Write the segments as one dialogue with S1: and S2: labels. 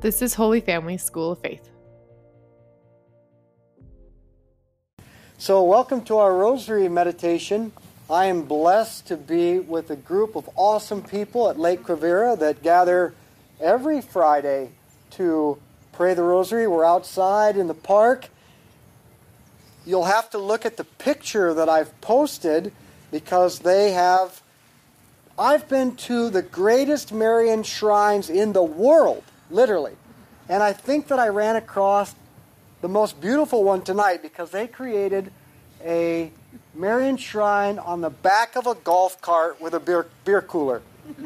S1: This is Holy Family School of Faith.
S2: So, welcome to our Rosary meditation. I am blessed to be with a group of awesome people at Lake Quivira that gather every Friday to pray the Rosary. We're outside in the park. You'll have to look at the picture that I've posted because they have. I've been to the greatest Marian shrines in the world, literally. And I think that I ran across the most beautiful one tonight because they created a Marian shrine on the back of a golf cart with a beer, beer cooler.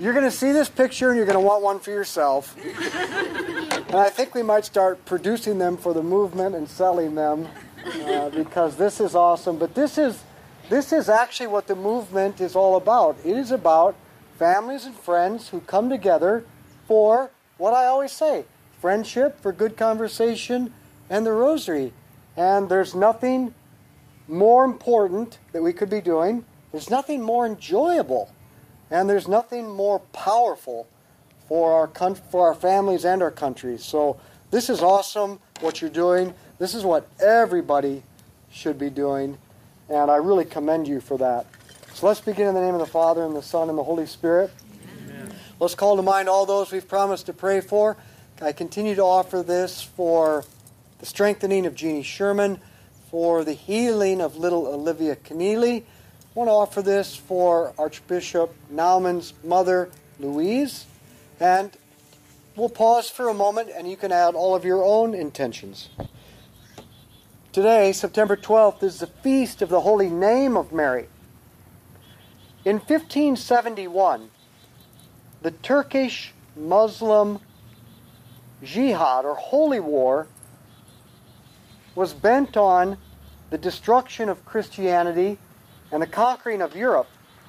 S2: You're going to see this picture and you're going to want one for yourself. and I think we might start producing them for the movement and selling them uh, because this is awesome. But this is, this is actually what the movement is all about. It is about families and friends who come together for what I always say friendship, for good conversation, and the rosary. And there's nothing more important that we could be doing, there's nothing more enjoyable, and there's nothing more powerful for our, for our families and our countries. So, this is awesome what you're doing. This is what everybody should be doing, and I really commend you for that. So let's begin in the name of the Father, and the Son, and the Holy Spirit. Amen. Let's call to mind all those we've promised to pray for. I continue to offer this for the strengthening of Jeannie Sherman, for the healing of little Olivia Keneally. I want to offer this for Archbishop Naumann's mother, Louise. And we'll pause for a moment and you can add all of your own intentions. Today, September 12th, is the feast of the Holy Name of Mary. In 1571, the Turkish Muslim jihad or holy war was bent on the destruction of Christianity and the conquering of Europe,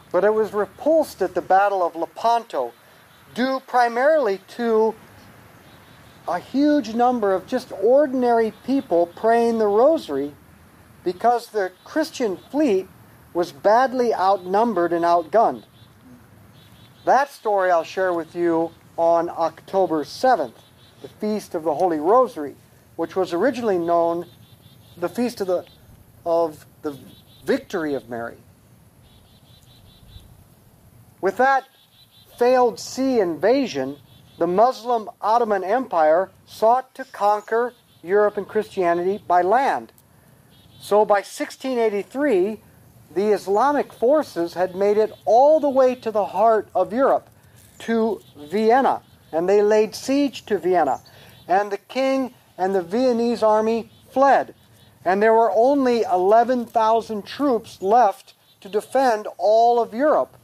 S2: but it was repulsed at the Battle of Lepanto, due primarily to a huge number of just ordinary people praying the rosary because the Christian fleet was badly outnumbered and outgunned. That story I'll share with you on October 7th, the Feast of the Holy Rosary, which was originally known the feast of the of the victory of Mary. With that failed sea invasion, the Muslim Ottoman Empire sought to conquer Europe and Christianity by land. So by 1683, the Islamic forces had made it all the way to the heart of Europe, to Vienna, and they laid siege to Vienna. And the king and the Viennese army fled and there were only 11,000 troops left to defend all of Europe.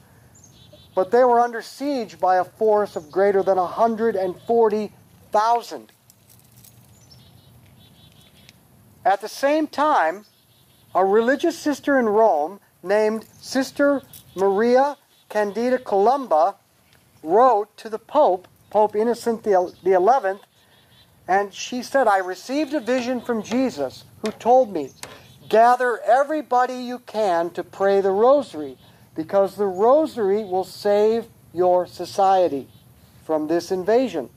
S2: But they were under siege by a force of greater than 140,000. At the same time, a religious sister in Rome named Sister Maria Candida Columba wrote to the Pope, Pope Innocent Eleventh, and she said, I received a vision from Jesus who told me, gather everybody you can to pray the rosary because the rosary will save your society from this invasion.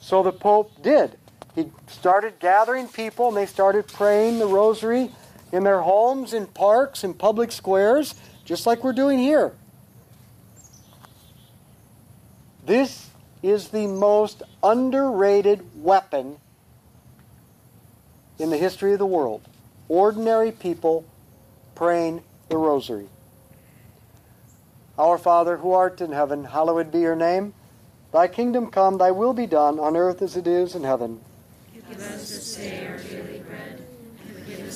S2: So the Pope did. He started gathering people and they started praying the rosary in their homes, in parks, in public squares, just like we're doing here. This is the most underrated weapon in the history of the world. Ordinary people praying the rosary. Our Father, who art in heaven, hallowed be your name. Thy kingdom come, thy will be done, on earth as it is in heaven.
S3: Give us this day our daily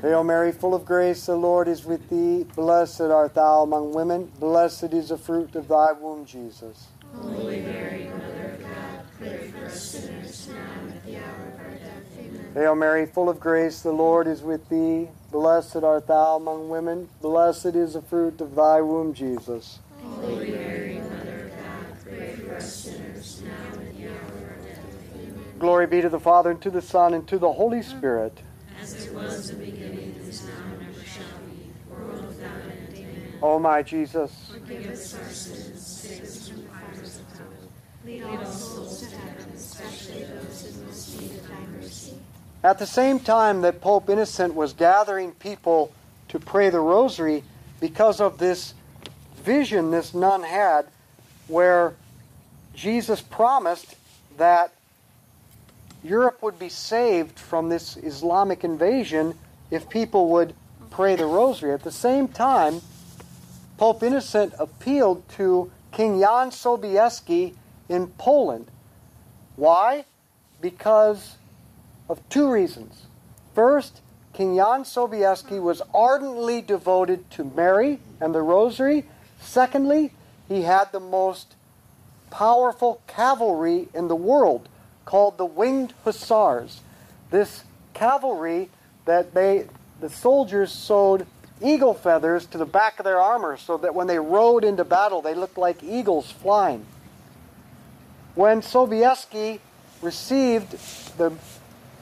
S2: Hail Mary, full of grace, the Lord is with thee. Blessed art thou among women. Blessed is the fruit of thy womb, Jesus.
S3: Holy Mary, Mother of God, pray for us sinners now and at the hour of our death. Amen.
S2: Hail Mary, full of grace, the Lord is with thee. Blessed art thou among women. Blessed is the fruit of thy womb, Jesus.
S3: Holy Mary, Mother of God, pray for us sinners now and at the hour of our death. Amen.
S2: Glory be to the Father, and to the Son, and to the Holy Spirit.
S3: As it was in the beginning, is now, and ever shall be, world without end. Amen.
S2: O my Jesus.
S3: Forgive us our sins, save us from the fires of hell. Lead all souls to heaven, especially those in most need of thy mercy.
S2: At the same time that Pope Innocent was gathering people to pray the rosary, because of this vision this nun had, where Jesus promised that Europe would be saved from this Islamic invasion if people would pray the rosary. At the same time, Pope Innocent appealed to King Jan Sobieski in Poland. Why? Because of two reasons. First, King Jan Sobieski was ardently devoted to Mary and the Rosary. Secondly, he had the most powerful cavalry in the world called the Winged Hussars. This cavalry that they the soldiers sewed eagle feathers to the back of their armor so that when they rode into battle they looked like eagles flying. When Sobieski received the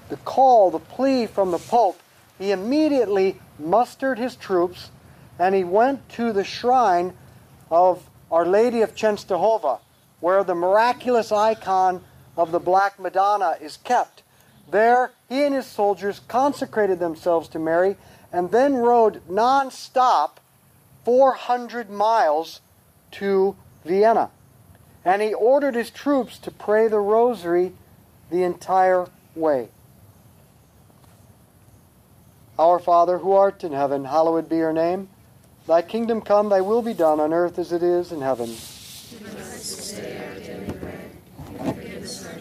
S2: the call, the plea from the Pope, he immediately mustered his troops and he went to the shrine of Our Lady of Częstochowa, where the miraculous icon of the Black Madonna is kept. There, he and his soldiers consecrated themselves to Mary and then rode non stop 400 miles to Vienna. And he ordered his troops to pray the rosary the entire way. Our Father, who art in heaven, hallowed be your name. Thy kingdom come, thy will be done on earth as it is in heaven.
S3: Give us this day our daily bread, and forgive us our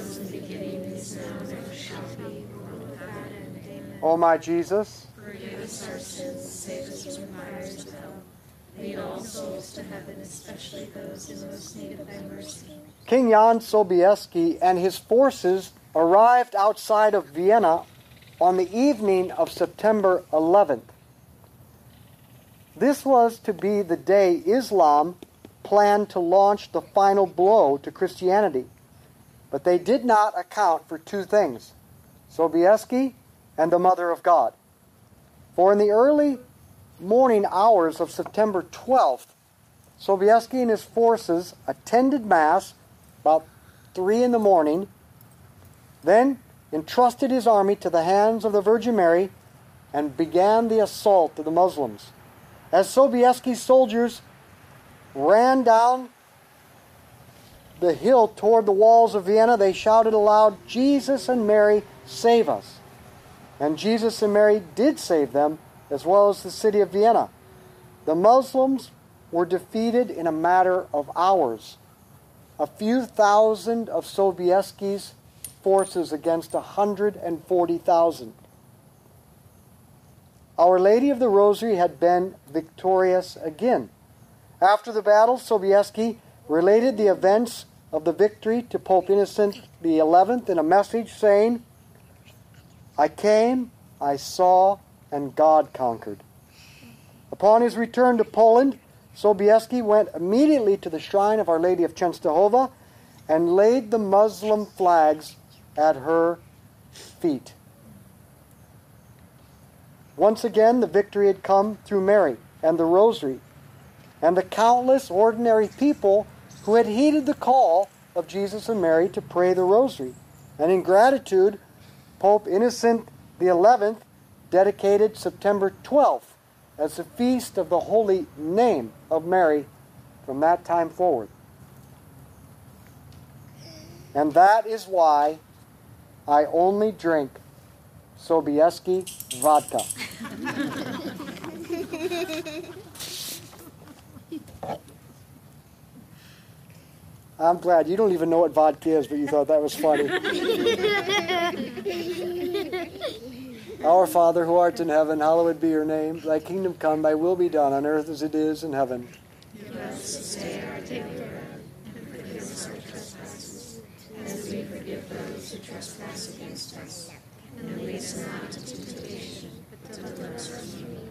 S2: O my Jesus,
S3: Forgive us our sins, save us from fires of hell. Lead all souls to heaven, especially those in most need of thy mercy.
S2: King Jan Sobieski and his forces arrived outside of Vienna on the evening of September 11th. This was to be the day Islam planned to launch the final blow to Christianity. But they did not account for two things Sobieski and the Mother of God. For in the early morning hours of September 12th, Sobieski and his forces attended Mass about 3 in the morning, then entrusted his army to the hands of the Virgin Mary and began the assault of the Muslims. As Sobieski's soldiers ran down the hill toward the walls of Vienna, they shouted aloud, Jesus and Mary, save us. And Jesus and Mary did save them, as well as the city of Vienna. The Muslims were defeated in a matter of hours. A few thousand of Sobieski's forces against a 140,000. Our Lady of the Rosary had been victorious again. After the battle, Sobieski related the events of the victory to Pope Innocent XI in a message saying, I came, I saw, and God conquered. Upon his return to Poland, Sobieski went immediately to the shrine of Our Lady of Częstochowa and laid the Muslim flags at her feet. Once again, the victory had come through Mary and the Rosary and the countless ordinary people who had heeded the call of Jesus and Mary to pray the Rosary. And in gratitude, Pope Innocent XI dedicated September 12th as the feast of the holy name of Mary from that time forward. And that is why I only drink Sobieski vodka. I'm glad you don't even know what vodka is, but you thought that was funny. Our Father who art in heaven, hallowed be your name. Thy kingdom come, thy will be done on earth as it is in heaven.
S3: Give us this day our daily bread, and forgive us our trespasses, as we forgive those who trespass against us. And lead us not into temptation, but deliver us from evil.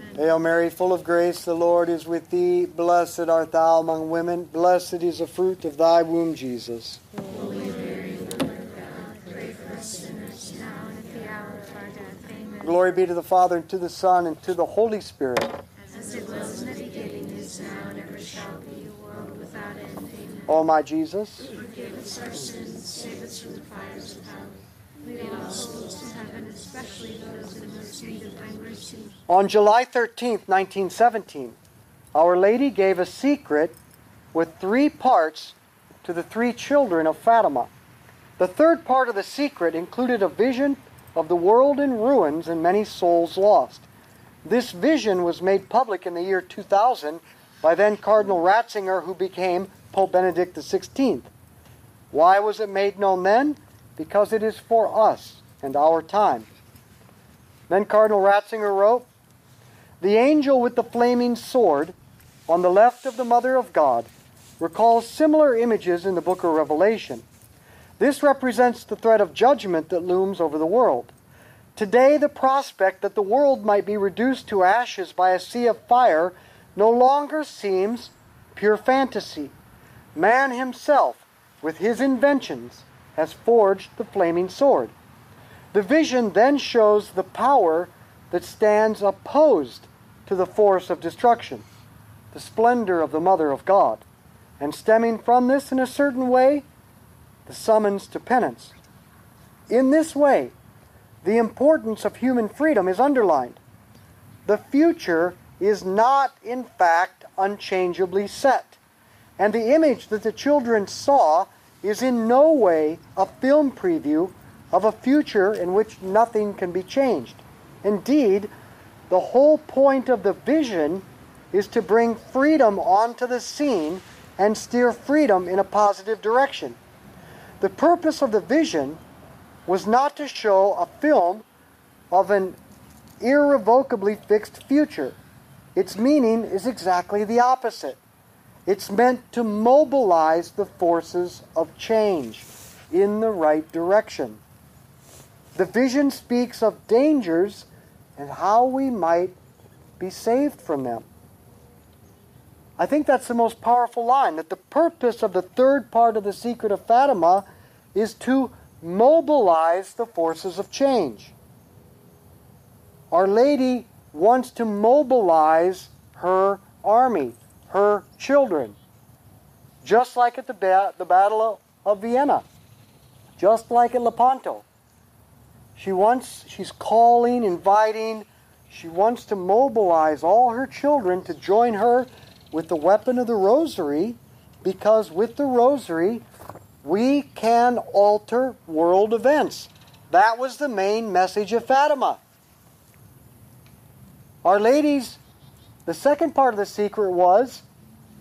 S2: Hail Mary, full of grace, the Lord is with thee. Blessed art thou among women. Blessed is the fruit of thy womb, Jesus. Glory be to the Father, and to the Son, and to the Holy Spirit.
S3: As it was in the beginning, is now, and ever shall be, world without end. Amen.
S2: O my Jesus,
S3: Forgive us our sins, save us from the fires of hell.
S2: On July 13th, 1917, Our Lady gave a secret with three parts to the three children of Fatima. The third part of the secret included a vision of the world in ruins and many souls lost. This vision was made public in the year 2000 by then Cardinal Ratzinger, who became Pope Benedict XVI. Why was it made known then? Because it is for us and our time. Then Cardinal Ratzinger wrote, The angel with the flaming sword on the left of the Mother of God recalls similar images in the book of Revelation. This represents the threat of judgment that looms over the world. Today, the prospect that the world might be reduced to ashes by a sea of fire no longer seems pure fantasy. Man himself, with his inventions, has forged the flaming sword. The vision then shows the power that stands opposed to the force of destruction, the splendor of the Mother of God, and stemming from this in a certain way, the summons to penance. In this way, the importance of human freedom is underlined. The future is not, in fact, unchangeably set, and the image that the children saw is in no way a film preview of a future in which nothing can be changed. Indeed, the whole point of the vision is to bring freedom onto the scene and steer freedom in a positive direction. The purpose of the vision was not to show a film of an irrevocably fixed future. Its meaning is exactly the opposite. It's meant to mobilize the forces of change in the right direction. The vision speaks of dangers and how we might be saved from them. I think that's the most powerful line that the purpose of the third part of the secret of Fatima is to mobilize the forces of change. Our Lady wants to mobilize her army, her children, just like at the, ba- the Battle of Vienna, just like at Lepanto. She wants, she's calling, inviting, she wants to mobilize all her children to join her with the weapon of the rosary because with the rosary we can alter world events. That was the main message of Fatima. Our ladies, the second part of the secret was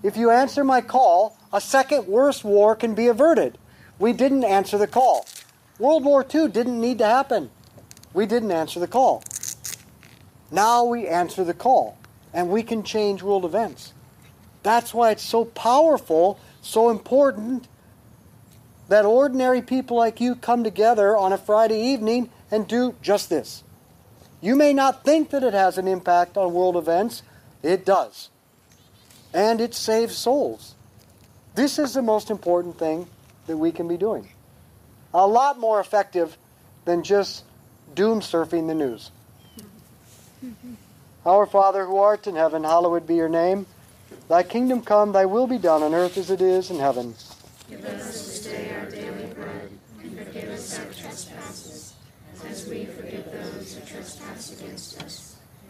S2: if you answer my call, a second worse war can be averted. We didn't answer the call. World War II didn't need to happen. We didn't answer the call. Now we answer the call, and we can change world events. That's why it's so powerful, so important that ordinary people like you come together on a Friday evening and do just this. You may not think that it has an impact on world events, it does. And it saves souls. This is the most important thing that we can be doing. A lot more effective than just doom surfing the news. Our Father who art in heaven, hallowed be your name. Thy kingdom come, thy will be done on earth as it is in heaven.
S3: Give us this day our daily bread, and forgive us our trespasses, as we forgive those who trespass against us.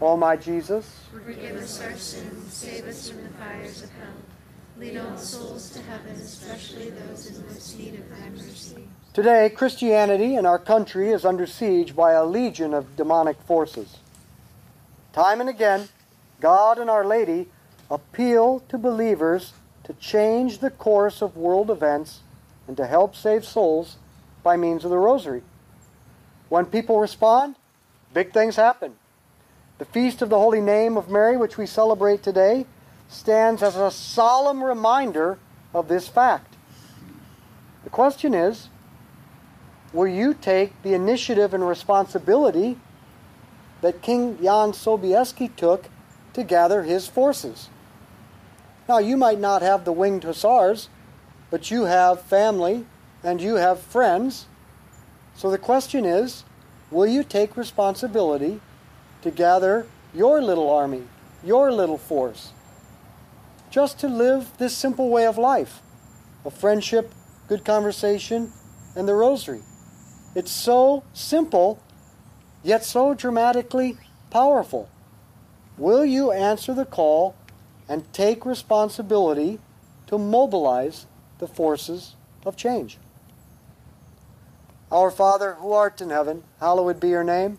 S2: O my Jesus,
S3: Forgive us our sins, save us from the fires of hell. Lead all souls to heaven, especially those in most need of thy mercy.
S2: today Christianity in our country is under siege by a legion of demonic forces. Time and again, God and Our Lady appeal to believers to change the course of world events and to help save souls by means of the rosary. When people respond, big things happen. The Feast of the Holy Name of Mary, which we celebrate today, stands as a solemn reminder of this fact. The question is will you take the initiative and responsibility that King Jan Sobieski took to gather his forces? Now, you might not have the winged hussars, but you have family and you have friends. So the question is will you take responsibility to gather your little army, your little force, just to live this simple way of life of friendship, good conversation, and the rosary? It's so simple, yet so dramatically powerful. Will you answer the call and take responsibility to mobilize the forces of change? Our Father, who art in heaven, hallowed be your name.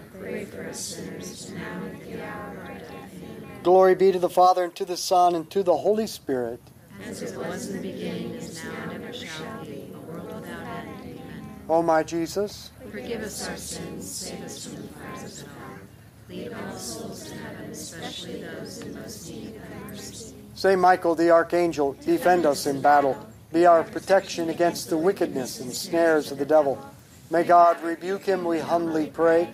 S3: pray for us sinners now and at the hour of our death. Amen.
S2: Glory be to the Father, and to the Son, and to the Holy Spirit.
S3: As it was in the beginning, is now, and ever shall be, a world without end. Amen.
S2: O my Jesus,
S3: Forgive us our sins, save us from the fires of hell. Lead all souls to heaven, especially those in most need of thy mercy.
S2: Saint Michael the Archangel, defend us in battle. Be our protection against the wickedness and snares of the devil. May God rebuke him, we humbly pray.